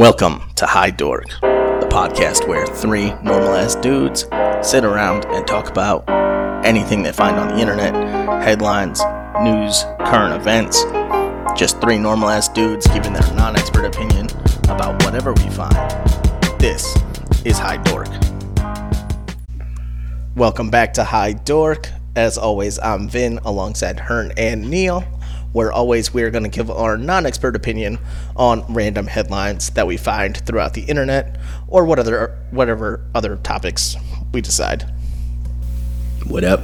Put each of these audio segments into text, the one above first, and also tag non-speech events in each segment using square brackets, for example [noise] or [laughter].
Welcome to High Dork, the podcast where three normal ass dudes sit around and talk about anything they find on the internet headlines, news, current events. Just three normal ass dudes giving their non expert opinion about whatever we find. This is High Dork. Welcome back to High Dork. As always, I'm Vin alongside Hearn and Neil where always we're going to give our non expert opinion on random headlines that we find throughout the internet or what other, whatever other topics we decide. What up?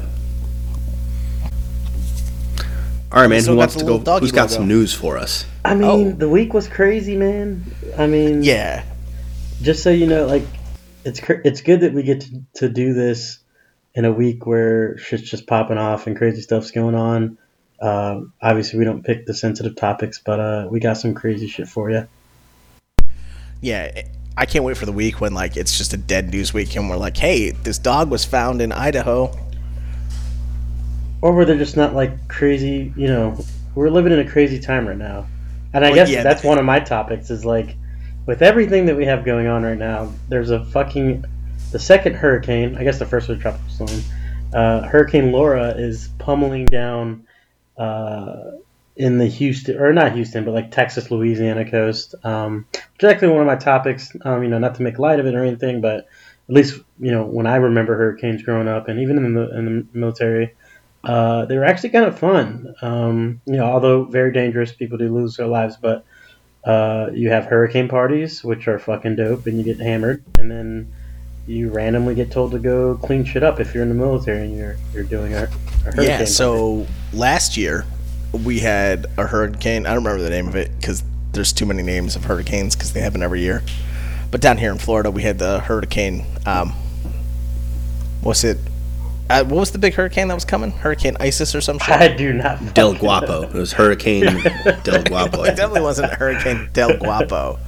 All right, man. Who wants to go? Who's got logo. some news for us? I mean, oh. the week was crazy, man. I mean, yeah. Just so you know, like, it's it's good that we get to, to do this in a week where shit's just popping off and crazy stuff's going on. Uh, obviously, we don't pick the sensitive topics, but uh, we got some crazy shit for you. Yeah, I can't wait for the week when like it's just a dead news week and we're like, hey, this dog was found in Idaho. Or where they're just not like crazy, you know. We're living in a crazy time right now, and I well, guess yeah, that's one of my topics. Is like, with everything that we have going on right now, there's a fucking the second hurricane. I guess the first was tropical storm. Uh, hurricane Laura is pummeling down uh, in the Houston or not Houston, but like Texas, Louisiana coast. Um, one of my topics. Um, you know, not to make light of it or anything, but at least you know when I remember hurricanes growing up, and even in the in the military, uh, they were actually kind of fun. Um, you know, although very dangerous, people do lose their lives, but uh, you have hurricane parties, which are fucking dope, and you get hammered, and then you randomly get told to go clean shit up if you're in the military and you're you're doing a, a hurricane. Yeah. So party. last year we had a hurricane. I don't remember the name of it because there's too many names of hurricanes because they happen every year. But down here in Florida, we had the hurricane. Um, what's it? Uh, what was the big hurricane that was coming? Hurricane Isis or some shit? I do not. Del Guapo. It was Hurricane [laughs] Del Guapo. it definitely wasn't Hurricane Del Guapo.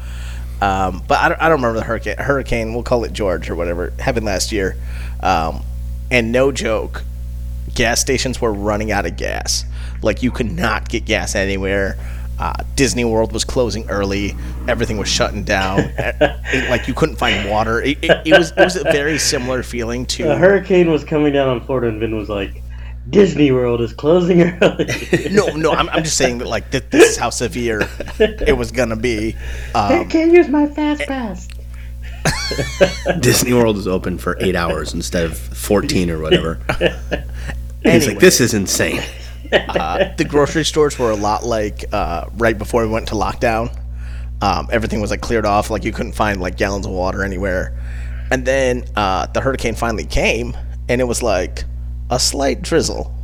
Um, but I don't, I don't remember the hurricane. Hurricane, we'll call it George or whatever, happened last year. Um, and no joke, gas stations were running out of gas. Like you could not get gas anywhere. Uh, Disney World was closing early. Everything was shutting down. [laughs] it, like you couldn't find water. It, it, it, was it was a very similar feeling to a hurricane was coming down on Florida, and Vin was like, Disney World is closing [laughs] early. no, no, I'm, I'm just saying that like th- this is how severe it was gonna be. Um, I can't use my fast pass. [laughs] Disney World is open for eight hours instead of fourteen or whatever. Anyway, He's like, this is insane. Uh, the grocery stores were a lot like uh, right before we went to lockdown. Um, everything was like cleared off, like you couldn't find like gallons of water anywhere. And then uh, the hurricane finally came, and it was like a slight drizzle.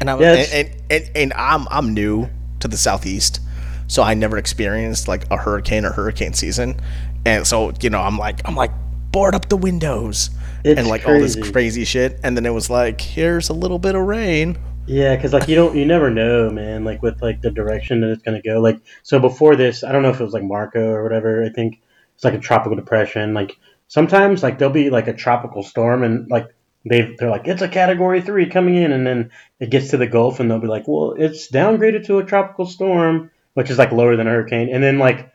And I was, yes. and, and, and, and I'm I'm new to the southeast, so I never experienced like a hurricane or hurricane season, and so you know I'm like I'm like board up the windows it's and like crazy. all this crazy shit, and then it was like here's a little bit of rain. Yeah, because like you don't you never know, man. Like with like the direction that it's gonna go. Like so before this, I don't know if it was like Marco or whatever. I think it's like a tropical depression. Like sometimes like there'll be like a tropical storm and like they they're like it's a category three coming in, and then it gets to the Gulf, and they'll be like, well, it's downgraded to a tropical storm, which is like lower than a hurricane, and then like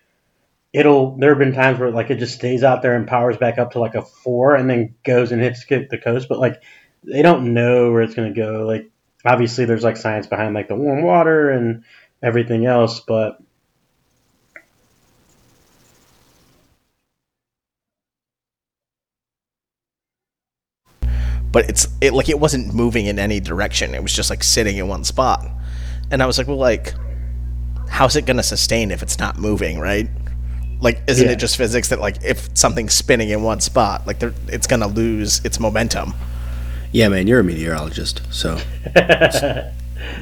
it'll there have been times where like it just stays out there and powers back up to like a four, and then goes and hits the coast, but like they don't know where it's gonna go. Like obviously, there's like science behind like the warm water and everything else, but but it's it like it wasn't moving in any direction. It was just like sitting in one spot, and I was like, well, like, how's it gonna sustain if it's not moving, right? Like, isn't yeah. it just physics that like if something's spinning in one spot, like it's gonna lose its momentum? Yeah, man, you're a meteorologist, so [laughs] it's,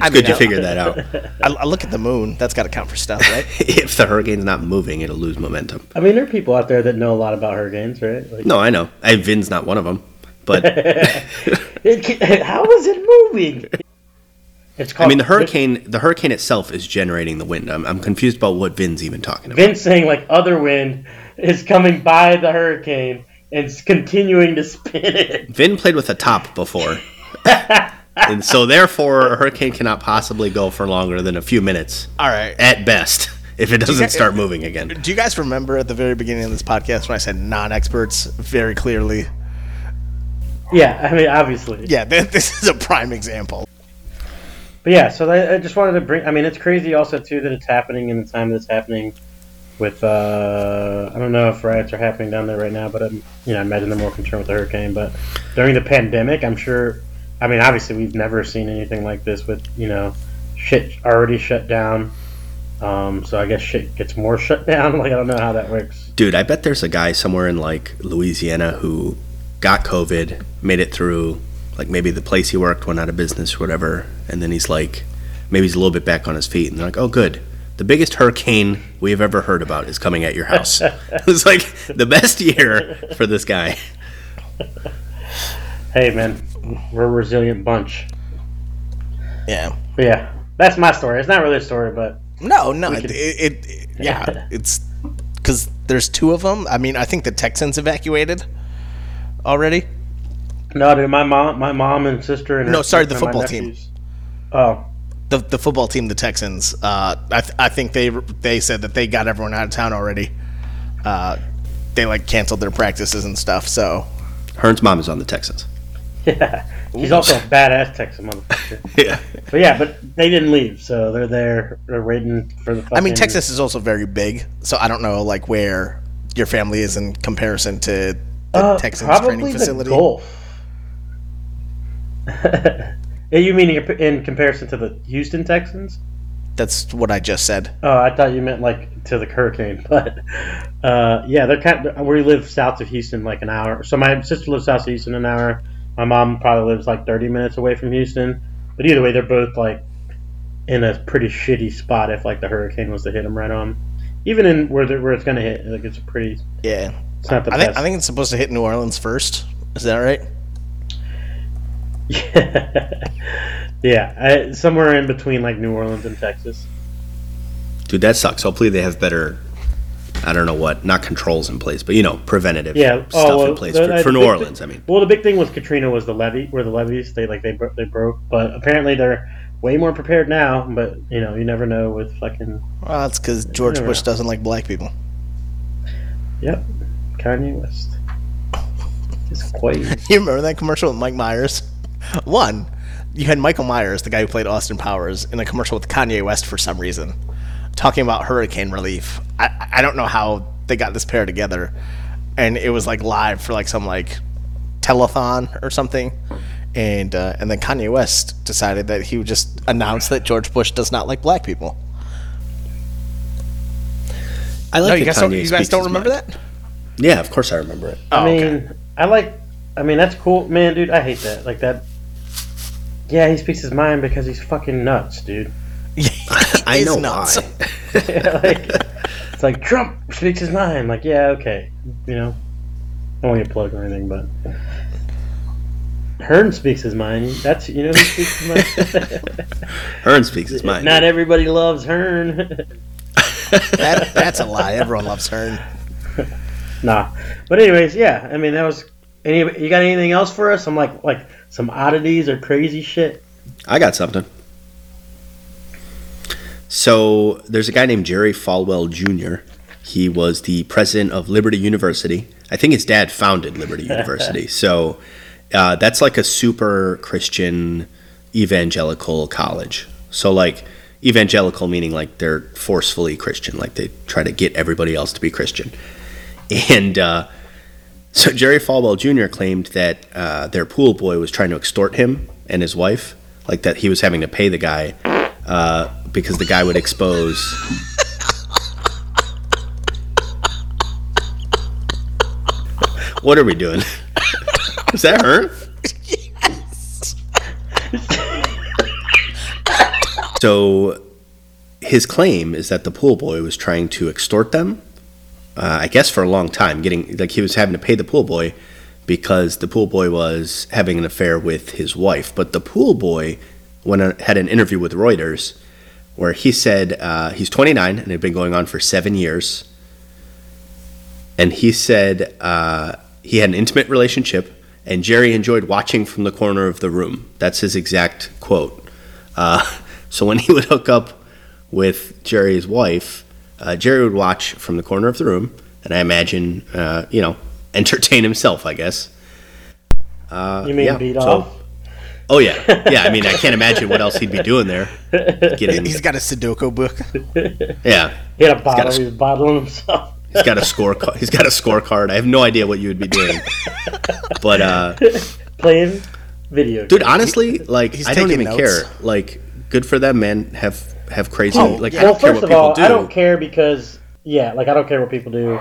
I good you figured that out. I, I, look at the moon; that's got to count for stuff, right? [laughs] if the hurricane's not moving, it'll lose momentum. I mean, there are people out there that know a lot about hurricanes, right? Like, no, I know. I, Vin's not one of them. But [laughs] it, [laughs] how is it moving? It's called, I mean, the hurricane. The hurricane itself is generating the wind. I'm, I'm confused about what Vin's even talking about. Vin's saying like other wind is coming by the hurricane and it's continuing to spin it. Vin played with a top before. [laughs] and so therefore a hurricane cannot possibly go for longer than a few minutes. All right. At best if it doesn't guys, start moving again. Do you guys remember at the very beginning of this podcast when I said non-experts very clearly? Yeah, I mean, obviously. Yeah, this is a prime example. But yeah, so I, I just wanted to bring. I mean, it's crazy also too that it's happening in the time that it's happening. With uh, I don't know if riots are happening down there right now, but I'm, you know, I imagine they're more concerned with the hurricane. But during the pandemic, I'm sure. I mean, obviously, we've never seen anything like this with you know, shit already shut down. Um, so I guess shit gets more [laughs] shut down. Like I don't know how that works. Dude, I bet there's a guy somewhere in like Louisiana who got COVID, made it through, like maybe the place he worked went out of business or whatever, and then he's like, maybe he's a little bit back on his feet, and they're like, oh, good. The biggest hurricane we have ever heard about is coming at your house. [laughs] it's like the best year for this guy. Hey, man, we're a resilient bunch. Yeah. But yeah, that's my story. It's not really a story, but no, no, it, it, it, yeah, [laughs] it's because there's two of them. I mean, I think the Texans evacuated already? No, dude. My mom, my mom and sister and no, sorry, the football team. Oh, the the football team, the Texans. Uh, I th- I think they they said that they got everyone out of town already. Uh, they like canceled their practices and stuff. So, Hearn's mom is on the Texans. [laughs] Yeah, she's Ooh. also a badass Texan motherfucker. [laughs] yeah, but yeah, but they didn't leave, so they're there. They're waiting for the. I mean, Texas is also very big, so I don't know like where your family is in comparison to the uh, Texans training facility? The [laughs] Gulf. you mean in comparison to the Houston Texans? That's what I just said. Oh, I thought you meant like to the hurricane, [laughs] but uh, yeah, they're kind. Of, we live south of Houston, like an hour. So my sister lives south of Houston, an hour. My mom probably lives like thirty minutes away from Houston. But either way, they're both like in a pretty shitty spot if like the hurricane was to hit them right on. Even in where where it's gonna hit, like it's a pretty yeah it's not the I best. Think, I think it's supposed to hit New Orleans first. Is that right? Yeah, [laughs] yeah. I, somewhere in between like New Orleans and Texas. Dude, that sucks. Hopefully they have better. I don't know what, not controls in place, but you know, preventative yeah. stuff oh, well, in place the, for, uh, for New Orleans. Thing, I mean, well, the big thing with Katrina was the levee, where the levees they like they they broke, but apparently they're way more prepared now. But you know, you never know with fucking. Well, that's because George Bush know. doesn't like black people. Yep. Kanye West. It's quite. [laughs] you remember that commercial with Mike Myers? One, you had Michael Myers, the guy who played Austin Powers, in a commercial with Kanye West for some reason, talking about hurricane relief. I, I don't know how they got this pair together, and it was like live for like some like telethon or something. And uh, and then Kanye West decided that he would just announce that George Bush does not like black people. I like no, you guys, don't, you guys don't remember mind. that? Yeah, of course I remember it. Oh, I oh, mean, okay. I like. I mean, that's cool, man, dude. I hate that. Like that. Yeah, he speaks his mind because he's fucking nuts, dude. [laughs] I know nuts. why. [laughs] [laughs] like, it's like Trump speaks his mind. Like, yeah, okay, you know, I don't want to plug or anything, but Hearn speaks his mind. That's you know who speaks his mind. Hearn speaks his mind. Not everybody loves Hearn. that, that's a lie. Everyone loves Hearn. Nah. But anyways, yeah. I mean, that was. Any? You got anything else for us? Some like like some oddities or crazy shit. I got something. So there's a guy named Jerry Falwell Jr. He was the president of Liberty University. I think his dad founded Liberty [laughs] University. So uh, that's like a super Christian evangelical college. So like evangelical meaning like they're forcefully Christian, like they try to get everybody else to be Christian. [laughs] And uh, so Jerry Falwell Jr. claimed that uh, their pool boy was trying to extort him and his wife, like that he was having to pay the guy uh, because the guy would expose. [laughs] what are we doing? [laughs] Is that her? Yes. so his claim is that the pool boy was trying to extort them uh, I guess for a long time, getting like he was having to pay the pool boy because the pool boy was having an affair with his wife. But the pool boy had an interview with Reuters where he said uh, he's 29 and it had been going on for seven years. And he said uh, he had an intimate relationship, and Jerry enjoyed watching from the corner of the room. That's his exact quote. Uh, [laughs] so when he would hook up with Jerry's wife, uh, Jerry would watch from the corner of the room, and I imagine, uh, you know, [laughs] entertain himself. I guess. Uh, you mean yeah, beat so- off? Oh yeah, yeah. I mean, I can't imagine what else he'd be doing there. Getting, [laughs] He's got a Sudoku book. [laughs] yeah, He had a bottle. got a- he was bottling himself. he's got a score. He's got a scorecard. I have no idea what you would be doing, but uh, Playing video. dude, honestly, like he's I don't even notes. care. Like, good for them, man. Have have crazy. Oh, like, yeah. I well, don't care first what of all, do. I don't care because yeah, like I don't care what people do.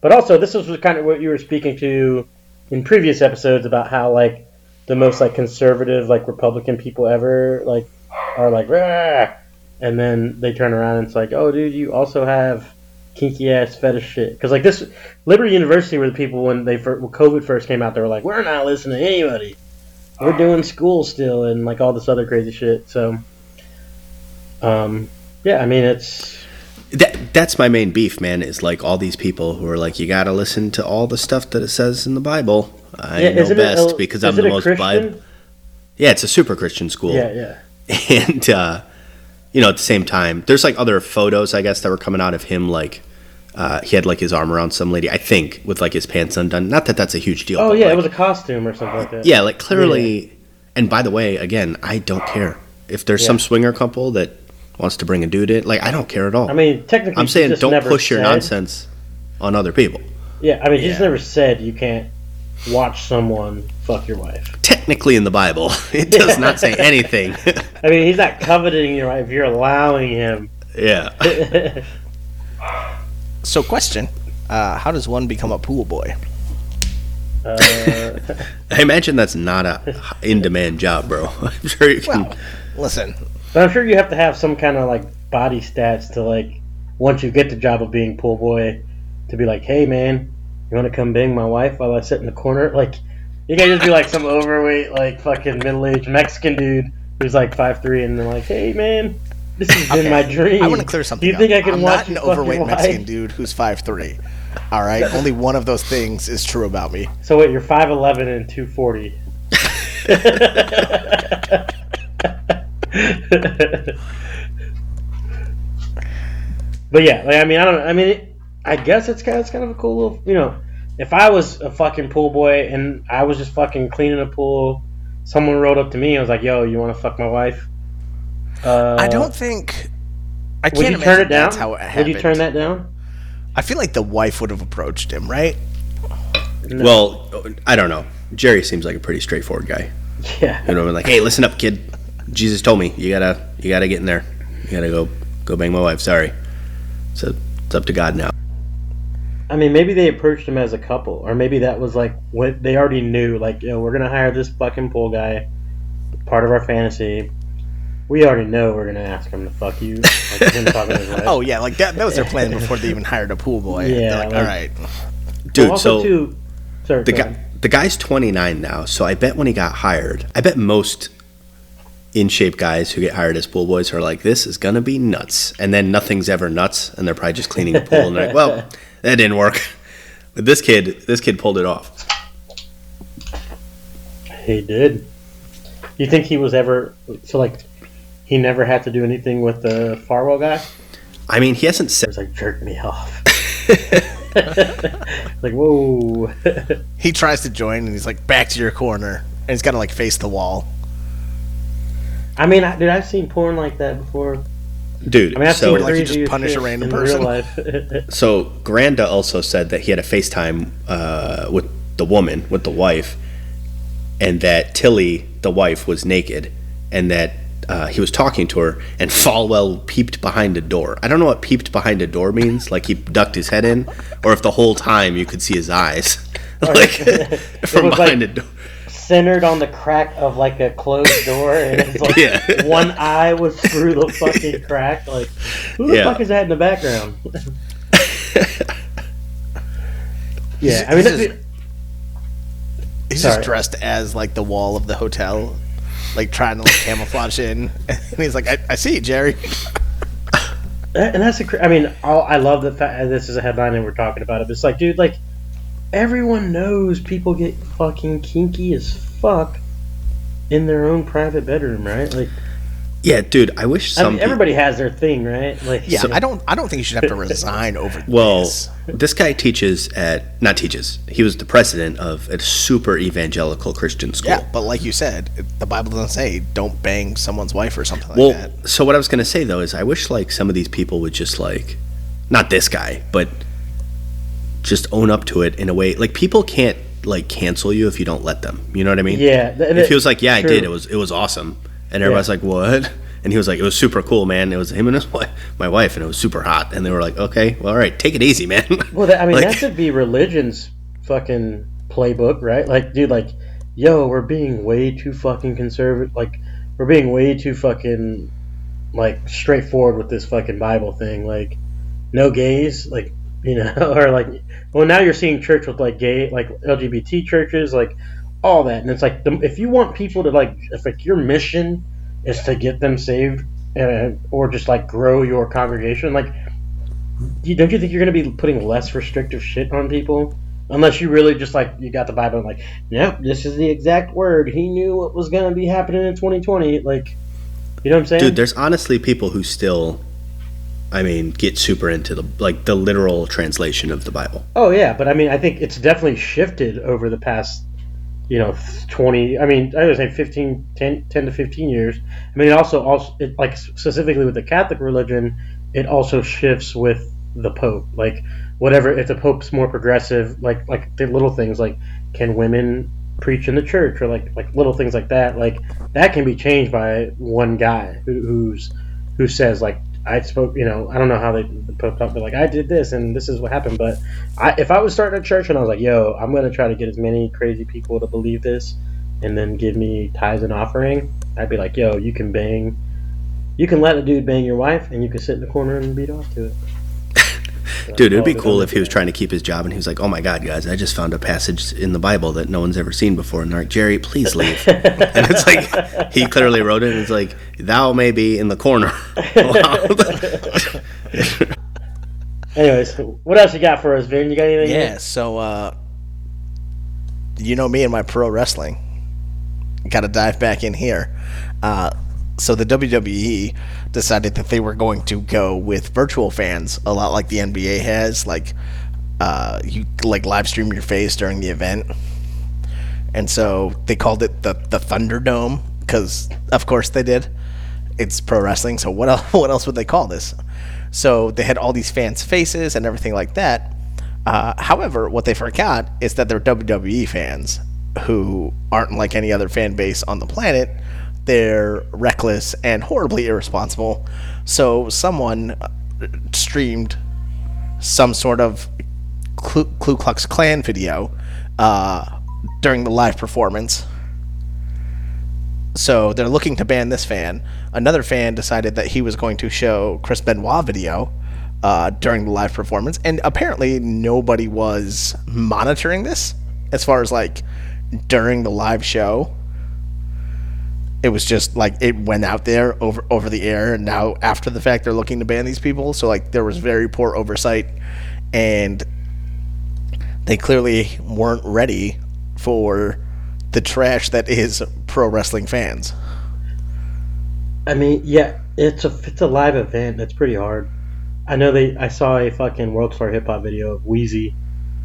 But also, this was kind of what you were speaking to in previous episodes about how like the most like conservative like Republican people ever like are like Rah! and then they turn around and it's like, oh, dude, you also have kinky ass fetish shit. Because like this, Liberty University were the people when they fir- when COVID first came out, they were like, we're not listening to anybody. We're oh. doing school still and like all this other crazy shit. So, um, yeah, I mean it's That that's my main beef, man. Is like all these people who are like, you got to listen to all the stuff that it says in the Bible. I know isn't best a, because I'm the most? Bible. Yeah, it's a super Christian school. Yeah, yeah. [laughs] and uh, you know at the same time there's like other photos i guess that were coming out of him like uh, he had like his arm around some lady i think with like his pants undone not that that's a huge deal Oh yeah, like, it was a costume or something like that. yeah like clearly and by the way again i don't care if there's some swinger couple that wants to bring a dude in like i don't care at all I mean, technically, i'm saying Jesus don't never push your said- nonsense on other people Yeah, I mean, Jesus Yeah. never said you can't watch someone fuck your wife. technically in the bible [laughs] it does not say [laughs] anything I mean, he's not coveting your wife. You're allowing him. yeah [laughs] So, question: uh, How does one become a pool boy? Uh, i imagine that's not a in-demand job bro i'm sure you can Well, listen, but I'm sure you have to have some kind of like body stats to like once you get the job of being pool boy to be like, hey man, you want to come bang my wife while I sit in the corner? Like, you can't just be like some overweight like fucking middle aged Mexican dude who's like five three and they're like, hey man, this has been my dream. I want to clear something. Do you think up. I can I'm watch not an you fuck your overweight wife? Mexican dude who's five three. All right, [laughs] only one of those things is true about me. So wait, you're five eleven and two forty. [laughs] [laughs] but yeah, like, I mean, I don't. I mean, I guess it's kind of, it's kind of a cool little, you know. If I was a fucking pool boy and I was just fucking cleaning a pool, someone rolled up to me and was like, "Yo, you want to fuck my wife?" Uh, I don't think. I Would can't you turn imagine it down? That's how it happened. Would you turn that down? I feel like the wife would have approached him, right? No. Well, I don't know. Jerry seems like a pretty straightforward guy. yeah. You know, like, hey, listen up, kid. Jesus told me you gotta, you gotta get in there. You gotta go, go bang my wife. Sorry. So it's up to God now. I mean, maybe they approached him as a couple, or maybe that was like what they already knew. Like, yo, we're gonna hire this fucking pool guy, part of our fantasy. We already know we're gonna ask him to fuck you. Like [laughs] him talking his wife. Oh yeah, like that. That was their plan [laughs] before they even hired a pool boy. Yeah, like, like- all right. Dude, also so too, sorry, the guy, ahead. the guy's 29 now. So I bet when he got hired, I bet most in shape guys who get hired as pool boys are like, this is gonna be nuts. And then nothing's ever nuts, and they're probably just cleaning a pool, and they're like, well, [laughs] that didn't work. But this kid, this kid pulled it off. he did. You think he was ever so like? He never had to do anything with the Falwell guy. I mean, he hasn't It said. was like jerk me off. [laughs] [laughs] like whoa. He tries to join, and he's like, "Back to your corner," and he's got to like face the wall. I mean, I, dude, I've seen porn like that before. Dude, I mean, I've so seen like you three just punish a random in person? Real life. [laughs] [laughs] So Granda also said that he had a FaceTime uh, with the woman, with the wife, and that Tilly, the wife, was naked, and that uh, he was talking to her, and [laughs] Falwell peeped behind a door. I don't know what peeped behind a door means, like he ducked his head in, or if the whole time you could see his eyes, like from behind like- a door. Centered on the crack of like a closed door, and it's like [laughs] Yeah. one eye was through the fucking crack. Like, who the Yeah. fuck is that in the background? [laughs] yeah, I He's mean, just- He's just dressed as like the wall of the hotel, like trying to like camouflage in, [laughs] and he's like, "I, I see you, Jerry." and that's a. I mean, all, I love the fact this is a headline and we're talking about it. But it's like, dude, like everyone knows people get fucking kinky as fuck in their own private bedroom, right? Like, Yeah, dude. I wish some. I mean, everybody has their thing, right? Like, yeah, so, I don't. I don't think you should have to resign over. This. [laughs] Well, this. this guy teaches at not teaches. He was the president of a super evangelical Christian school. Yeah, but like you said, the Bible doesn't say don't bang someone's wife or something well, like that. So what I was gonna say though is I wish like some of these people would just like, not this guy, but just own up to it in a way. Like people can't like cancel you if you don't let them. You know what I mean? Yeah. If he was like, yeah, true. I did. It was it was awesome and everybody's yeah. like, "What?" [laughs] And he was like, "It was super cool, man. It was him and his [laughs] wife, my wife, and it was super hot." And they were like, "Okay, well, all right, take it easy, man." [laughs] Well, that, I mean, like, that should be religion's fucking playbook, right? Like, dude, like, yo, we're being way too fucking conservative. Like, we're being way too fucking like straightforward with this fucking Bible thing. Like, no gays, like, you know, or like, well, now you're seeing church with like gay, like LGBT churches, like all that. And it's like, the, if you want people to like, if like your mission is to get them saved uh, or just like grow your congregation, like, you, don't you think you're going to be putting less restrictive shit on people? Unless you really just like you got the Bible and like, yep, this is the exact word. He knew what was going to be happening in 2020. Like, you know what I'm saying? Dude, there's honestly people who still I mean, get super into the like the literal translation of the Bible. Oh yeah, but I mean, I think it's definitely shifted over the past you know 20 i mean i would say 15 10, 10 to 15 years i mean it also also it, like specifically with the catholic religion it also shifts with the pope like whatever if the pope's more progressive like like the little things like can women preach in the church or like like little things like that like that can be changed by one guy who, who's who says like I spoke, you know, I don't know how they put up, but like I did this and this is what happened. But I, if I was starting a church and I was like, yo, I'm gonna try to get as many crazy people to believe this, and then give me tithes and offering, I'd be like, yo, you can bang, you can let a dude bang your wife, and you can sit in the corner and beat off to it. Dude, it'd be cool if he was trying to keep his job and he was like, "Oh my God, guys, I just found a passage in the Bible that no one's ever seen before." And they're like, "Jerry, please leave." [laughs] and it's like he clearly wrote it. and It's like, "Thou may be in the corner." [laughs] Anyways, what else you got for us, Vin? You got anything? Yeah. So, uh, you know me and my pro wrestling. Got to dive back in here. Uh, so the WWE decided that they were going to go with virtual fans, a lot like the NBA has. Like, uh, you like live stream your face during the event, and so they called it the the Thunderdome because, of course, they did. It's pro wrestling, so what else? [laughs] What else would they call this? So they had all these fans' faces and everything like that. Uh, however, what they forgot is that they're WWE fans who aren't like any other fan base on the planet they're reckless and horribly irresponsible. So someone streamed some sort of Ku, Klux Klan video uh, during the live performance. So they're looking to ban this fan. Another fan decided that he was going to show Chris Benoit video uh, during the live performance, and apparently nobody was monitoring this as far as like during the live show it was just like it went out there over over the air and now after the fact they're looking to ban these people. So like there was very poor oversight and they clearly weren't ready for the trash that is pro wrestling fans. I mean yeah it's a it's a live event. It's pretty hard. I know they i saw a fucking world star hip hop video of Weezy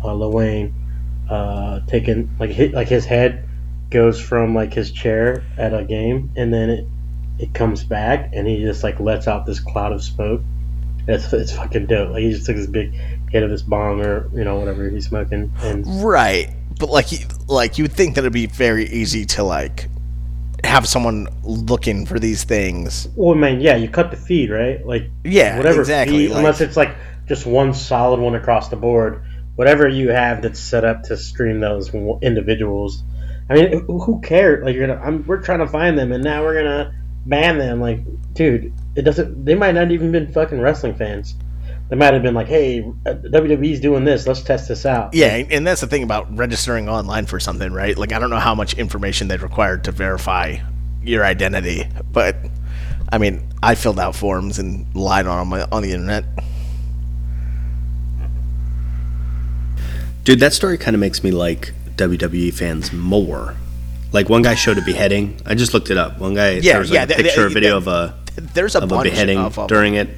uh, Lil Wayne uh taking like hit like his head goes from like his chair at a game, and then it it comes back, and he just like lets out this cloud of smoke. It's it's fucking dope. Like he just took this big hit of his bong or you know whatever he's smoking, and right. But like like you would think that it'd be very easy to like have someone looking for these things. Well, man, yeah, you cut the feed, right? Like yeah, whatever exactly. Feed, like, unless it's like just one solid one across the board. Whatever you have that's set up to stream those individuals I mean, who cares? Like, you're gonna, I'm, we're trying to find them, and now we're gonna ban them. Like, dude, it doesn't. They might not even been fucking wrestling fans. They might have been like, "Hey, uh, WWE's doing this. Let's test this out." Yeah, and that's the thing about registering online for something, right? Like, I don't know how much information they required to verify your identity, but I mean, I filled out forms and lied on them on the internet. Dude, that story kind of makes me like WWE fans more Like one guy showed a beheading. I just looked it up. One guy Yeah, there was like yeah, a they- picture they- or video they- of a There's a of a bunch beheading of 'em. during it.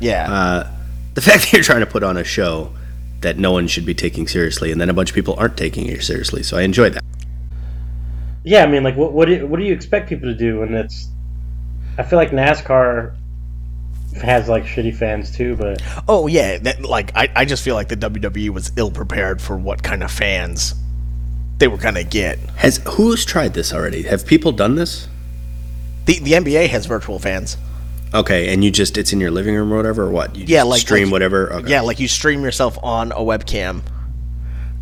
Yeah. Uh, the [laughs] fact that you're trying to put on a show that no one should be taking seriously, and then a bunch of people aren't taking it seriously. So I enjoy that. Yeah, I mean, like, what what do you, what do you expect people to do when it's? I feel like NASCAR has like shitty fans too, but oh yeah, that, like I, I just feel like the WWE was ill prepared for what kind of fans they were gonna get. Has who's tried this already? Have people done this? The the NBA has virtual fans. Okay, and you just it's in your living room or whatever, or what? You Yeah, just like- stream like- whatever. Okay. Yeah, like you stream yourself on a webcam,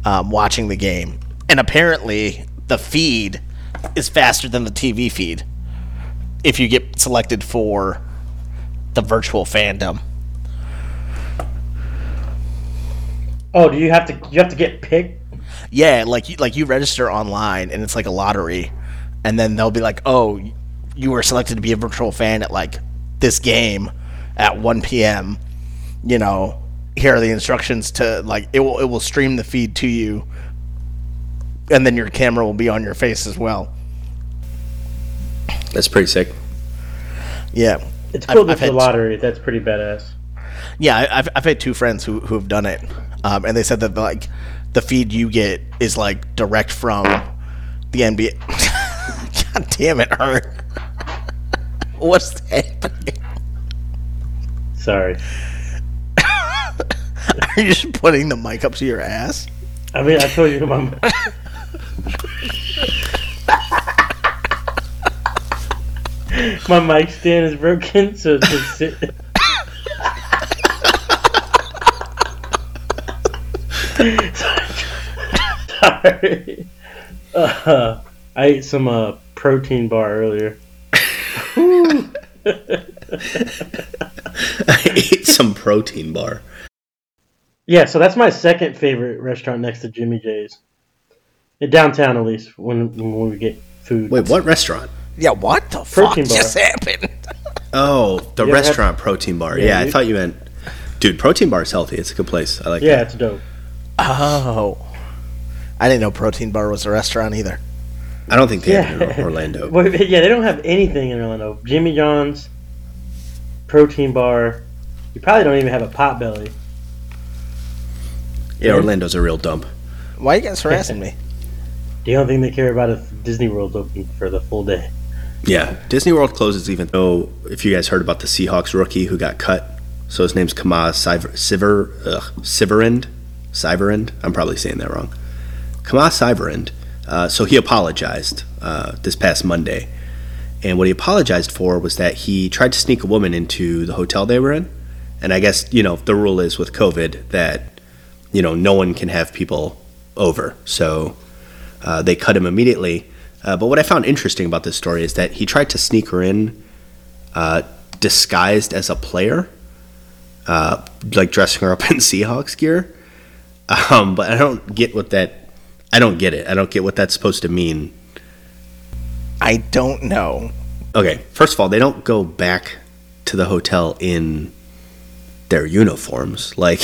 um, watching the game, and apparently the feed is faster than the TV feed if you get selected for the virtual fandom. oh, do you have to you have to get picked? Yeah, like you like you register online and it's like a lottery, and then they'll be like, "Oh, you were selected to be a virtual fan at like this game at 1 p.m." You know, here are the instructions to like it will it will stream the feed to you, and then your camera will be on your face as well. That's pretty sick. Yeah, It's I've- built I've into the had- lottery. That's pretty badass. yeah. I- I've I've had two friends who who have done it, um, and they said that like the feed you get is like direct from the NBA. [laughs] God damn it, Art. [laughs] What's happening? Sorry. Are you just putting the mic up to your ass? I mean, I told you my. [laughs] my mic stand is broken, so it's just sit. Sorry. [laughs] Uh, I ate some uh, protein bar earlier. [laughs] I ate some protein bar. Yeah, so that's my second favorite restaurant next to Jimmy J's. In downtown, at least, when, when we get food. Wait, what restaurant? Yeah, what the Protein fuck bar. just happened? [laughs] Oh, the You ever restaurant protein bar. Yeah, Yeah, I thought you meant. Dude, protein bar is healthy. It's a good place. I like it. Yeah, that. it's dope. Oh, I didn't know Protein Bar was a restaurant either. I don't think they have it in Orlando. [laughs] Well, yeah, they don't have anything in Orlando. Jimmy John's, protein bar. You probably don't even have a pot belly. Yeah, Orlando's a real dump. Why are you guys harassing me? [laughs] The only thing they care about is Disney World's open for the full day. Yeah, Disney World closes even though if you guys heard about the Seahawks rookie who got cut. So his name's Kamaz Siver, Siver, ugh, Siverand. Siverand? I'm probably saying that wrong. Kamaz Siverand. Uh, so he apologized uh, this past Monday. And what he apologized for was that he tried to sneak a woman into the hotel they were in. And I guess, you know, the rule is with COVID that, you know, no one can have people over. So uh, they cut him immediately. Uh, but what I found interesting about this story is that he tried to sneak her in uh, disguised as a player, uh, like dressing her up in [laughs] Seahawks gear. Um, but I don't get what that. I don't get it. I don't get what that's supposed to mean. I don't know. Okay, first of all, they don't go back to the hotel in their uniforms. Like,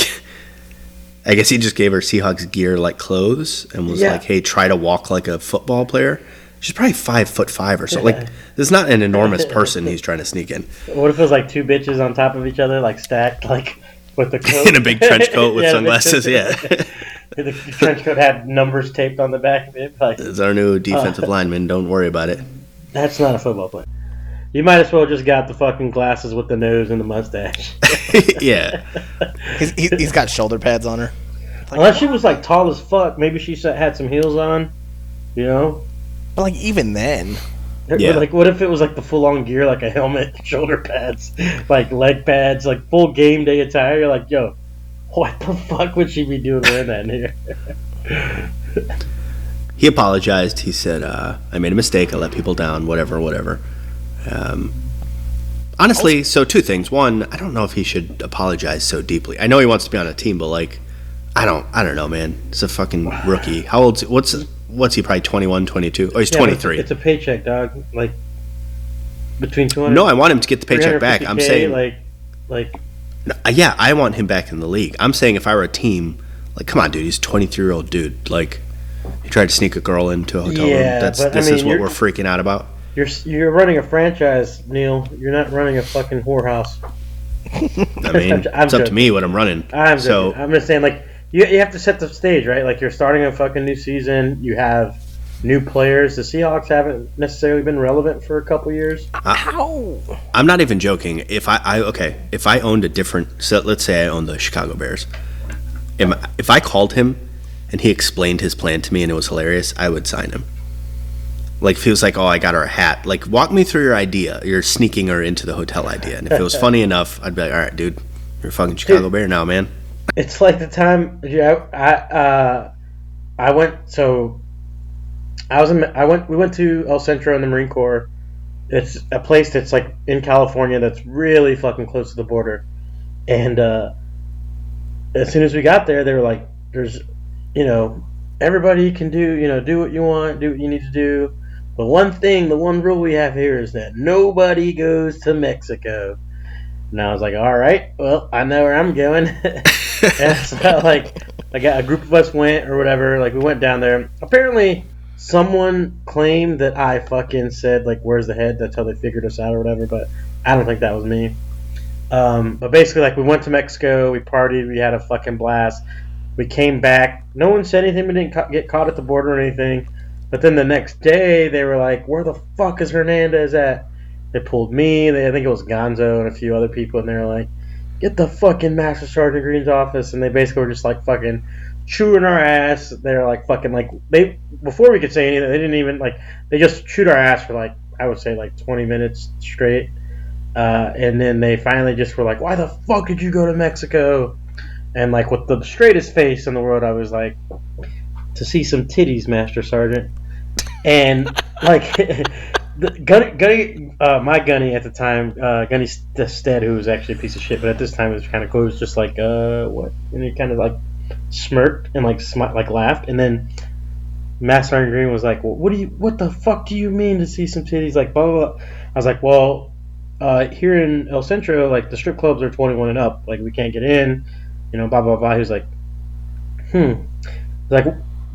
[laughs] I guess he just gave her Seahawks gear like clothes and was Yeah. like, "Hey, try to walk like a football player." She's probably five foot five or so. Like, Yeah. this is not an enormous [laughs] person he's trying to sneak in What if it was like two bitches on top of each other, like stacked, like with the coat? [laughs] in a big trench coat with [laughs] Yeah, sunglasses. Yeah, [laughs] the trench coat had numbers taped on the back of it. Like it's our new uh, defensive lineman. Don't worry about it. that's not a football player. You might as well just got the fucking glasses with the nose and the mustache. yeah, He's, he, he's got shoulder pads on her. Unless she was like tall as fuck, maybe she had some heels on. You know, But like even then, Or, Yeah. Like, what if it was like the full on gear, like a helmet, [laughs] shoulder pads, like leg pads, like full game day attire? You're like, yo, what the fuck would she be doing wearing that in here? [laughs] he apologized. He said, uh, "I made a mistake. I let people down. Whatever, whatever." Um, honestly, so two things. One, I don't know if he should apologize so deeply. I know he wants to be on a team, but like, I don't, I don't know, man. It's a fucking rookie. How old's what's what's he? Probably 21, 22? Oh, he's Yeah, but twenty it's- three. It's a paycheck, dog. Like between two hundred. No, I want him to get the paycheck back. I'm saying, like, like uh, yeah, I want him back in the league. I'm saying if I were a team, like, come on, dude, he's 23 year old dude. Like, he tried to sneak a girl into a hotel Yeah, room. That's but, I this mean, is what we're freaking out about. You're you're running a franchise, Neil. You're not running a fucking whorehouse. [laughs] I mean, [laughs] it's up to me what I'm running. I'm so joking. I'm just saying, like you, you have to set the stage, right? Like you're starting a fucking new season. You have new players. The Seahawks haven't necessarily been relevant for a couple years. How? I'm not even joking. If I, I okay, if I owned a different, so let's say I owned the Chicago Bears, am- if I called him and he explained his plan to me and it was hilarious, I would sign him. Like if he was like, "Oh, I got her a hat," like walk me through your idea, your sneaking her into the hotel idea, and if it was [laughs] funny enough, I'd be like, "All right, dude, you're a fucking Chicago Bear now, man." It's like the time yeah, I uh, I went so I was in, I went we went to El Centro in the Marine Corps. It's a place that's like in California that's really fucking close to the border, and uh, as soon as we got there, they were like, "There's, you know, everybody can do you know do what you want, do what you need to do." But one thing, the one rule we have here is that nobody goes to Mexico. And I was like, all right, well, I know where I'm going. [laughs] [laughs] and so, like, like a group of us went or whatever. Like, we went down there. Apparently, someone claimed that I fucking said, like, where's the head? That's how they figured us out or whatever. But I don't think that was me. Um, but basically, like, we went to Mexico. We partied. We had a fucking blast. We came back. No one said anything. We didn't ca- get caught at the border or anything. But then the next day, they were like, where the fuck is Hernandez at? They pulled me. They, I think it was Gonzo and a few other people, and they were like, "Get the fucking Master Sergeant Green's office." And they basically were just like fucking chewing our ass. They're like fucking like they before we could say anything, they didn't even like they just chewed our ass for like I would say like 20 minutes straight. Uh, and then they finally just were like, "Why the fuck did you go to Mexico?" And like with the straightest face in the world, I was like, "To see some titties, Master Sergeant." And like. [laughs] The Gunny, Gunny uh, my Gunny at the time, uh, Gunny Stead, who was actually a piece of shit, but at this time it was kind of cool. It was just like, uh, what? And he kind of like smirked and like smi- like laughed, and then Master Sergeant Green was like, well, "What do you? What the fuck do you mean to see some titties?" Like blah blah. blah. I was like, "Well, uh, here in El Centro, like the strip clubs are 21 and up. Like we can't get in, you know." Blah blah blah. He was like, "Hmm." Like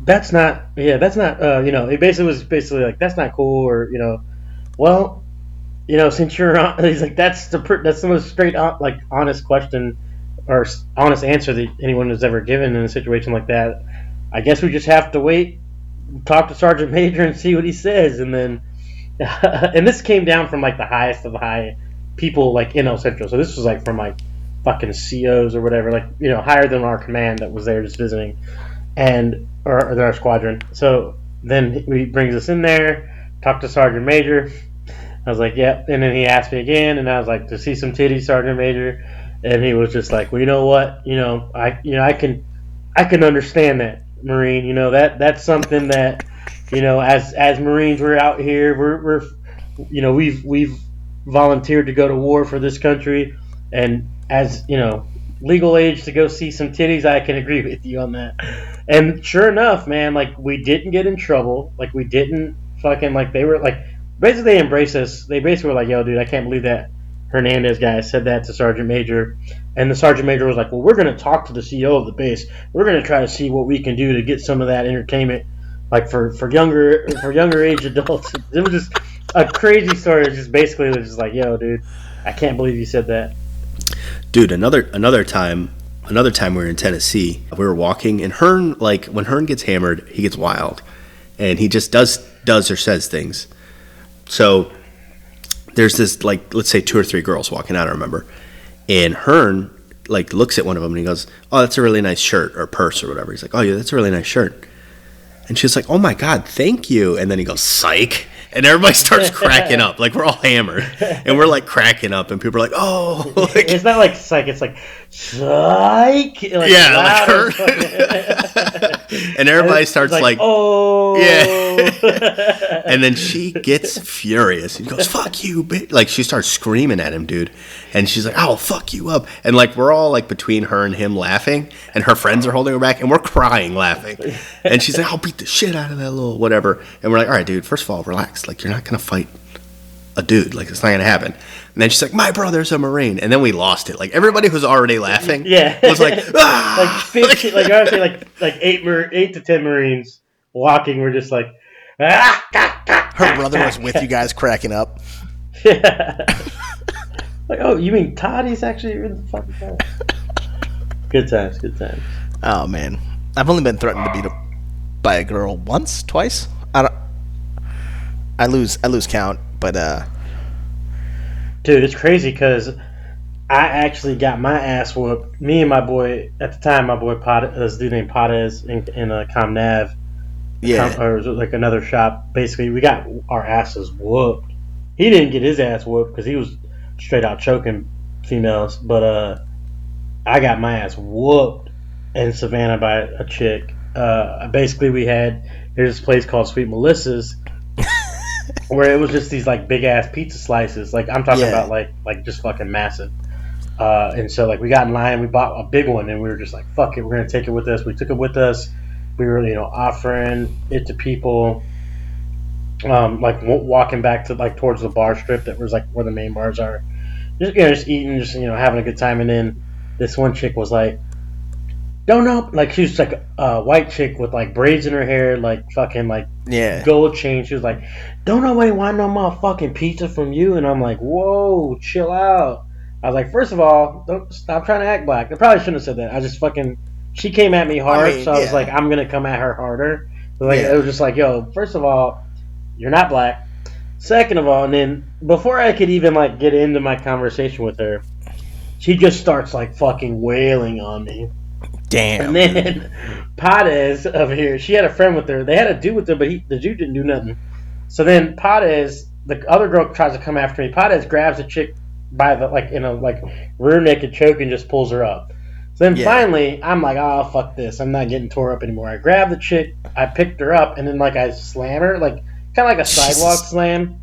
that's not yeah that's not uh, you know it basically was basically like that's not cool or you know well you know since you're on [laughs] he's like that's the that's the most straight on, like honest question or honest answer that anyone has ever given in a situation like that. I guess we just have to wait talk to sergeant major and see what he says. And then [laughs] and this came down from like the highest of the high people like in el centro. So this was like from like fucking COs or whatever, like you know, higher than our command that was there just visiting, and or, or our squadron. So then he brings us in there, talk to Sergeant Major. I was like, yep. And then he asked me again, and I was like, to see some titties, Sergeant Major. And he was just like, well, you know what, you know, I, you know, I can, I can understand that, Marine. You know that that's something that, you know, as as Marines, we're out here, we're, we're, you know, we've we've volunteered to go to war for this country, and as you know, legal age to go see some titties, I can agree [laughs] with you on that. And sure enough, man, like we didn't get in trouble, like we didn't fucking like they were like basically they embraced us. They basically were like, "Yo, dude, I can't believe that Hernandez guy said that to Sergeant Major." And the Sergeant Major was like, "Well, we're to talk to the CEO of the base. We're to try to see what we can do to get some of that entertainment, like for for younger for younger age adults." [laughs] It was just a crazy story. It was just basically it was just like, "Yo, dude, I can't believe you said that." Dude, another another time, another time we were in Tennessee. We were walking, and Hearn, like when Hearn gets hammered, he gets wild, and he just does does or says things. So there's this like let's say two or three girls walking out. I remember, and Hearn like looks at one of them and he goes, "Oh, that's a really nice shirt or purse or whatever." He's like, "Oh yeah, that's a really nice shirt." And she's like, "Oh my god, thank you!" And then he goes, "Psych!" And everybody [laughs] starts cracking up, like we're all hammered, and we're like cracking up, and people are like, "Oh!" [laughs] Like, it's not like psych. It's like psych. Like, Yeah, like fucking- [laughs] and everybody starts like, oh Yeah. [laughs] and then she gets furious and goes, "Fuck you!" Bitch. Like she starts screaming at him, dude, and she's like, "I'll fuck you up!" And like we're all like between her and him laughing, and her friends are holding her back, and we're crying laughing, and she's like, "I'll beat the shit out of that little whatever," and we're like, "All right, dude. First of all, relax. Like you're not gonna fight." A dude, like it's not gonna happen. And then she's like, "My brother's a marine," and then we lost it. Like everybody who's already laughing, [laughs] yeah, was like, "Ah!" like 15, like I would say like like eight mar- eight to ten Marines walking. We're just like, ah, her brother was with you guys cracking up. [laughs] Yeah. like, oh, you mean Todd? He's actually in the fucking car. good times, good times. Oh man, I've only been threatened to beat up by a girl once, twice. I don't. I lose. I lose count, but uh. Dude, it's crazy because I actually got my ass whooped. Me and my boy at the time, my boy Pot, this dude named Potes in, in a uh, ComNav. Yeah. Com, or like another shop. Basically, we got our asses whooped. He didn't get his ass whooped because he was straight out choking females, but uh, I got my ass whooped in Savannah by a chick. Uh, basically, we had there's this place called Sweet Melissa's, where it was just these like big ass pizza slices. Like I'm talking yeah. about like like just fucking massive. Uh, and so like we got in line, we bought a big one, and we were just like, "Fuck it, we're gonna take it with us." We took it with us. We were you know offering it to people. Um, like w- walking back to like towards the bar strip that was like where the main bars are, just you know just eating, just you know having a good time, and then this one chick was like, don't know. Like she was like a white chick with like braids in her hair, like fucking like yeah gold chain. She was like, "Don't nobody want no motherfucking pizza from you." And I'm like, "Whoa, chill out." I was like, first of all, don't stop trying to act black. I probably shouldn't have said that. I just fucking she came at me hard, I mean, so I was like, I'm gonna come at her harder. Like yeah. it was just like, yo, first of all, you're not black. Second of all, and then before I could even like get into my conversation with her, she just starts like fucking wailing on me. Damn. And then [laughs] Potes over here, she had a friend with her. They had a dude with her, but he, the dude didn't do nothing. So then Potes, the other girl tries to come after me. Potes grabs a chick by the like in a like rear naked choke and just pulls her up. So then yeah. finally, I'm like, oh fuck this, I'm not getting tore up anymore. I grab the chick, I picked her up, and then like I slam her, like kind of like a sidewalk slam,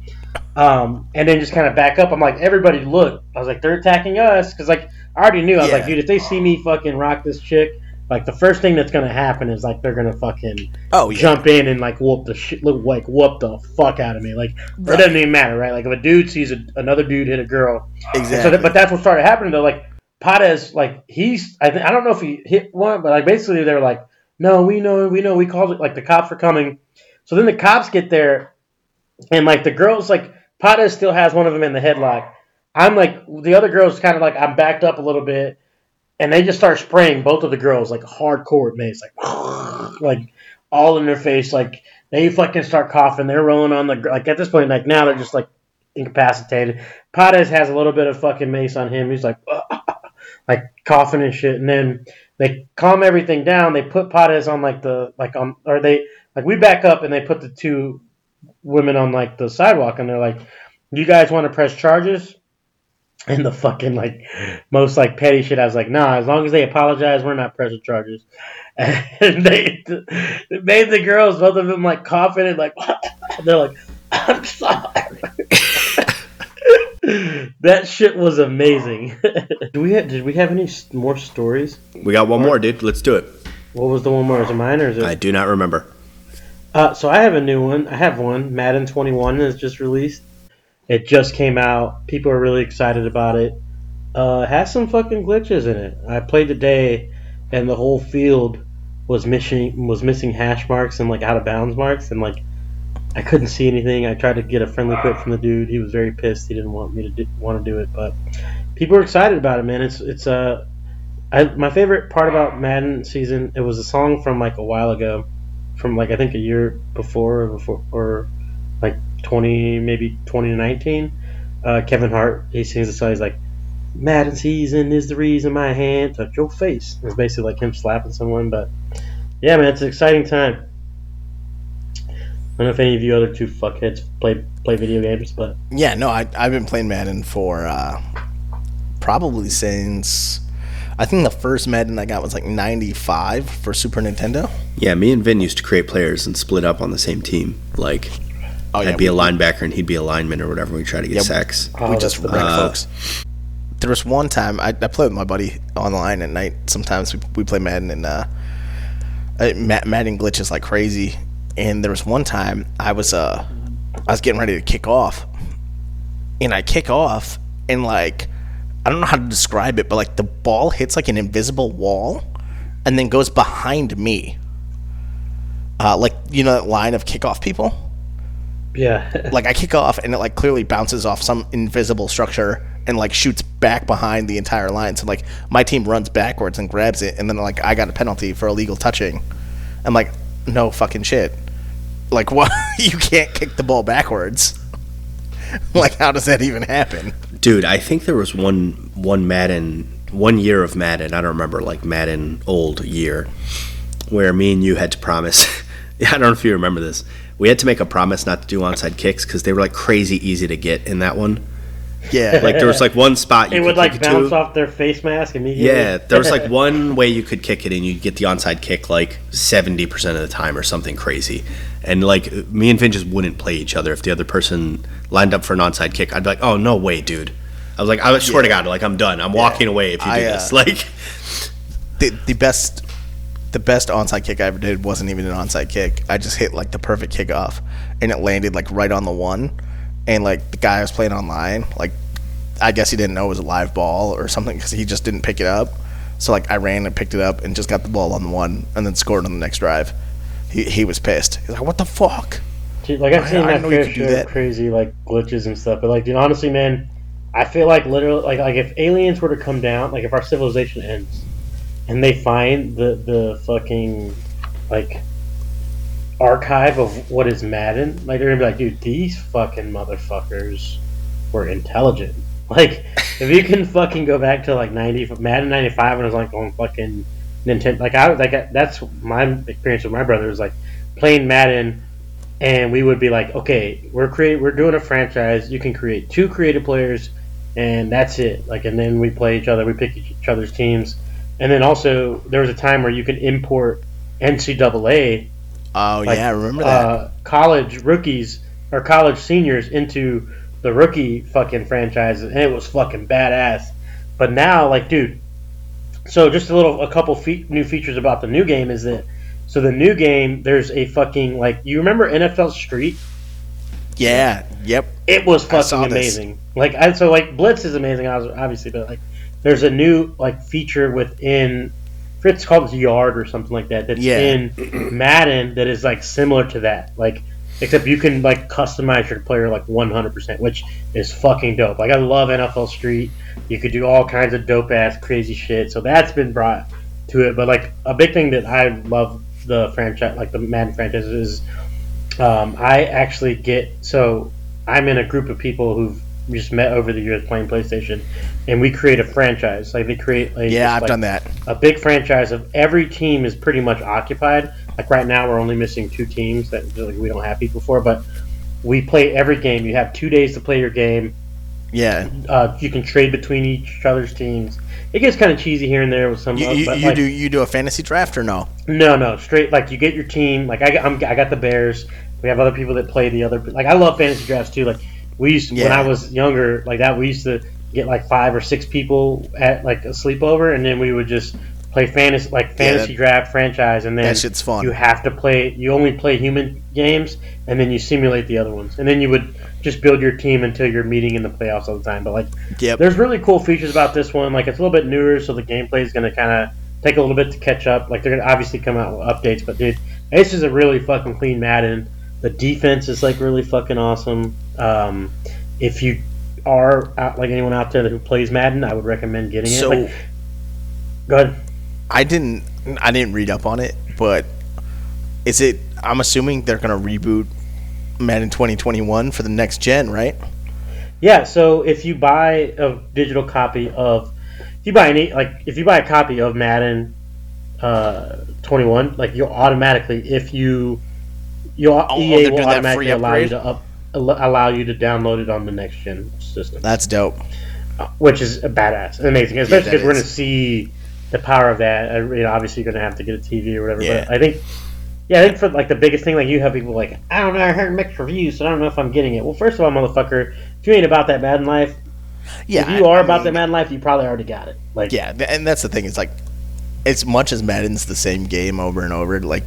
um, and then just kind of back up. I'm like, everybody look. I was like, they're attacking us because like I already knew. I was yeah. like, dude, if they see me fucking rock this chick, like the first thing that's gonna happen is like they're gonna fucking oh yeah. jump in and like whoop the shit, look like whoop the fuck out of me. Like right. it doesn't even matter, right? Like if a dude sees a, another dude hit a girl, exactly. So that, but that's what started happening though. Like Potes, like he's I, th- I don't know if he hit one, but like basically they were like, no, we know, we know, we called it. Like the cops are coming. So then the cops get there, and like the girls, like Potes still has one of them in the headlock I'm like the other girls kind of like I'm backed up a little bit, and they just start spraying both of the girls like hardcore mace, like [laughs] like all in their face. Like they fucking start coughing. They're rolling on the like at this point like now they're just like incapacitated. Potes has a little bit of fucking mace on him. He's like [laughs] like coughing and shit, and then they calm everything down. They put Potes on like the like on or they like we back up and they put the two women on like the sidewalk and they're like, "You guys want to press charges?" and the fucking like most like petty shit. I was like, nah, as long as they apologize, we're not pressing charges. [laughs] And they, they made the girls, both of them, like coughing and like they're like, I'm sorry. [laughs] that shit was amazing. [laughs] do we have, did we have any more stories? We got one more, dude. Let's do it. What was the one more? Is it mine or is it? I do not remember. Uh, so I have a new one. I have one. Madden 21 is just released. It just came out. People are really excited about it. Uh, has some fucking glitches in it. I played today, and the whole field was missing was missing hash marks and like out of bounds marks, and like I couldn't see anything. I tried to get a friendly quit from the dude. He was very pissed. He didn't want me to do, want to do it, but people are excited about it, man. It's it's uh, I, my favorite part about Madden season. It was a song from like a while ago, from like I think a year before or before or like 20, maybe 2019. Uh, Kevin Hart, he sings a song. He's like, Madden season is the reason my hand touched your face. It's basically like him slapping someone, but yeah, man, it's an exciting time. I don't know if any of you other two fuckheads play play video games, but yeah, no, I I've been playing Madden for uh, probably since I think the first Madden I got was like '95 for Super Nintendo. Yeah, me and Vin used to create players and split up on the same team. Like Oh, yeah, I'd be we, a linebacker and he'd be a lineman or whatever. We try to get yeah, sacks. Oh, we just wreck uh, folks. There was one time I, I played with my buddy online at night. Sometimes we, we play Madden and uh, Madden glitches like crazy. And there was one time I was uh I was getting ready to kick off, and I kick off and like I don't know how to describe it, but like the ball hits like an invisible wall, and then goes behind me uh, like you know that line of kickoff people. Yeah. [laughs] like I kick off and it like clearly bounces off some invisible structure and like shoots back behind the entire line. So like my team runs backwards and grabs it, and then like I got a penalty for illegal touching. I'm like, no fucking shit. Like [laughs] what? you can't kick the ball backwards. [laughs] like how does that even happen? Dude, I think there was one one Madden one year of Madden. I don't remember like Madden old year where me and you had to promise. [laughs] I don't know if you remember this. We had to make a promise not to do onside kicks because they were like crazy easy to get in that one. Yeah, like there was like one spot you it would like bounce to. off their face mask immediately. Yeah, there was like [laughs] one way you could kick it and you'd get the onside kick like seventy percent of the time or something crazy. And like me and Vin just wouldn't play each other if the other person lined up for an onside kick. I'd be like, oh no way, dude. I was like, I swear yeah. to God, like I'm done. I'm yeah. walking away if you do I, uh, this. [laughs] Like the the best the best onside kick I ever did wasn't even an onside kick. I just hit like the perfect kickoff, and it landed like right on the one. And like the guy I was playing online, like I guess he didn't know it was a live ball or something because he just didn't pick it up. So like I ran and picked it up and just got the ball on the one and then scored on the next drive. He he was pissed. He's like, "What the fuck?" Dude, like I've seen I, that I fair of crazy like glitches and stuff, but like, dude, honestly, man, I feel like literally, like, like if aliens were to come down, like if our civilization ends, and they find the the fucking like archive of what is Madden, like they're gonna be like, dude, these fucking motherfuckers were intelligent. [laughs] Like, if you can fucking go back to like ninety Madden ninety five when I was like on fucking Nintendo, like I like that's my experience with my brother is like playing Madden, and we would be like, okay, we're create we're doing a franchise. You can create two creative players, and that's it. Like, and then we play each other. We pick each other's teams and then also there was a time where you could import NCAA. Oh like, yeah, I remember that. Uh, college rookies or college seniors into the rookie fucking franchises, and it was fucking badass. But now, like, dude, so just a little, a couple fe- new features about the new game is that, so the new game, there's a fucking like, you remember NFL Street? Yeah. Yep. It was fucking amazing. This. Like, I so like Blitz is amazing, obviously, but like there's a new like feature within Fritz called Yard or something like that. That's yeah. in [clears throat] Madden that is like similar to that. Like except you can like customize your player like 100%, which is fucking dope. Like I love NFL Street. You could do all kinds of dope ass crazy shit. So that's been brought to it. But like a big thing that I love the franchise, like the Madden franchise, is um, I actually get so I'm in a group of people who've just met over the years playing PlayStation, and we create a franchise. Like they create, like, yeah, I've like done that. A big franchise of every team is pretty much occupied. Like right now, we're only missing two teams that like, we don't have people for, but we play every game. You have two days to play your game. Yeah, uh, you can trade between each other's teams. It gets kind of cheesy here and there with some. You, you, you like, do you do a fantasy draft or no? No, no, straight like you get your team. Like I, I'm, I got the Bears. We have other people that play the other. Like I love fantasy drafts too. Like we used to, yeah. when I was younger like that. We used to get like five or six people at like a sleepover, and then we would just play fantasy like fantasy yeah, draft franchise, and then that shit's fun. You have to play. You only play human games, and then you simulate the other ones, and then you would just build your team until you're meeting in the playoffs all the time. But like, yep. there's really cool features about this one. Like, it's a little bit newer, so the gameplay is going to kind of take a little bit to catch up. Like, they're going to obviously come out with updates, but dude, this is a really fucking clean Madden. The defense is like really fucking awesome. Um, if you are out, like anyone out there who plays Madden, I would recommend getting so, it. Like, go ahead. I didn't. I didn't read up on it, but is it? I'm assuming they're going to reboot Madden 2021 for the next gen, right? Yeah. So if you buy a digital copy of, if you buy any, like if you buy a copy of Madden uh, 21, like you'll automatically, if you oh, EA will automatically allow you to up allow you to download it on the next gen system. That's dope. Uh, which is a badass, amazing, especially because yeah, we're going to see the power of that. Uh, you know, obviously, you're going to have to get a TV or whatever. Yeah. But I think, yeah, I think for like the biggest thing, like you have people like, I don't know, I heard mixed reviews, so I don't know if I'm getting it. Well, first of all, motherfucker, if you ain't about that Madden life, yeah, if you I, are I about mean, that Madden life, you probably already got it. Like, yeah, and that's the thing. It's like, as much as Madden's the same game over and over, like,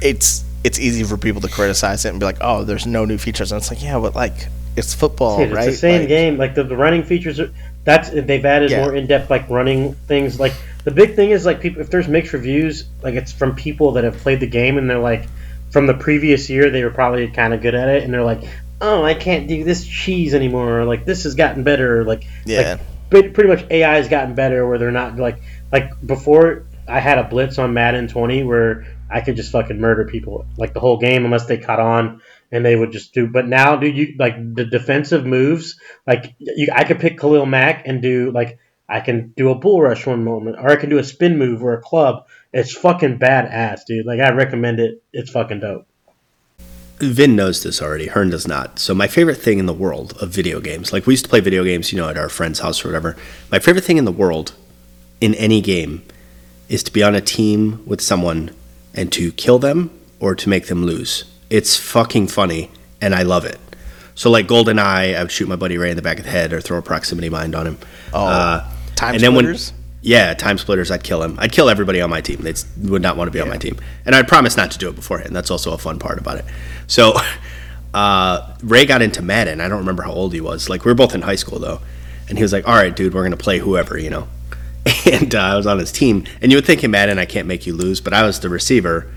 it's it's easy for people to criticize it and be like, "Oh, there's no new features." And it's like, yeah, but like it's football, Dude, right? It's the same like, game. Like the, the running features, are, that's they've added yeah. more in depth like running things. Like the big thing is like people if there's mixed reviews, like it's from people that have played the game and they're like from the previous year they were probably kind of good at it and they're like, oh, I can't do this cheese anymore. Or, like this has gotten better. Or, like yeah, like, pretty much AI has gotten better where they're not like like before. I had a blitz on Madden 20 where I could just fucking murder people like the whole game unless they caught on and they would just do. But now, do you like the defensive moves? Like you, I could pick Khalil Mack and do like I can do a bull rush one moment, or I can do a spin move or a club. It's fucking badass, dude. Like I recommend it. It's fucking dope. Vin knows this already. Hearn does not. So my favorite thing in the world of video games, like we used to play video games, you know, at our friend's house or whatever. My favorite thing in the world, in any game, is to be on a team with someone and to kill them or to make them lose. It's fucking funny, and I love it. So like GoldenEye, I would shoot my buddy Ray in the back of the head or throw a proximity mine on him. Oh, uh, time and splitters? Then when, yeah, TimeSplitters. I'd kill him. I'd kill everybody on my team. They would not want to be yeah. on my team, and I'd promise not to do it beforehand. That's also a fun part about it. So, [laughs] uh, Ray got into Madden. I don't remember how old he was. Like we were both in high school though, and he was like, "All right, dude, we're gonna play whoever," you know. [laughs] And uh, I was on his team, and you would think in Madden I can't make you lose, but I was the receiver,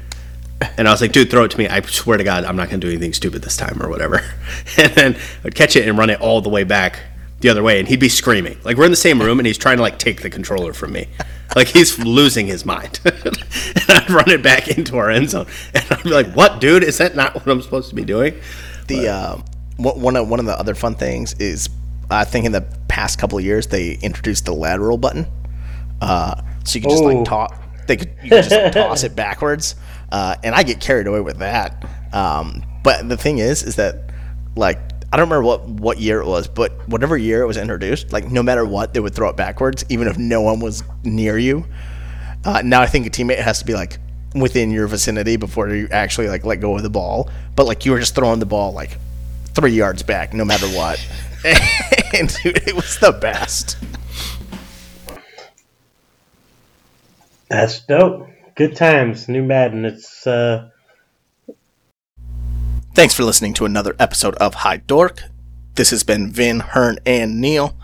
and I was like, "Dude, throw it to me. I swear to God, I'm not gonna do anything stupid this time or whatever." [laughs] And then I'd catch it and run it all the way back the other way, and he'd be screaming. Like we're in the same room, and he's trying to like take the controller from me, like he's losing his mind. [laughs] and I'd run it back into our end zone, and I'd be like, "What, dude? Is that not what I'm supposed to be doing?" The uh, one of one of the other fun things is I think in the past couple of years they introduced the lateral button, uh, so you could just like toss. They could you could just [laughs] toss it backwards, uh, and I get carried away with that. Um, but the thing is, is that like I don't remember what, what year it was, but whatever year it was introduced, like no matter what, they would throw it backwards, even if no one was near you. Uh, now I think a teammate has to be like within your vicinity before you actually like let go of the ball. But like you were just throwing the ball like three yards back, no matter what, [laughs] and dude, it was the best. That's dope. Good times, new Madden. It's uh, Thanks for listening to another episode of High Dork. This has been Vin, Hearn, and Neil.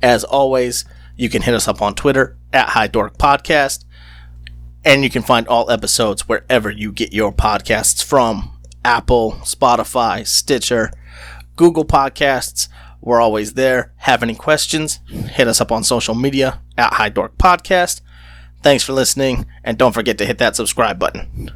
As always, you can hit us up on Twitter at High Dork Podcast. And you can find all episodes wherever you get your podcasts from Apple, Spotify, Stitcher, Google Podcasts. We're always there. Have any questions? Hit us up on social media at High Dork Podcast. Thanks for listening, and don't forget to hit that subscribe button.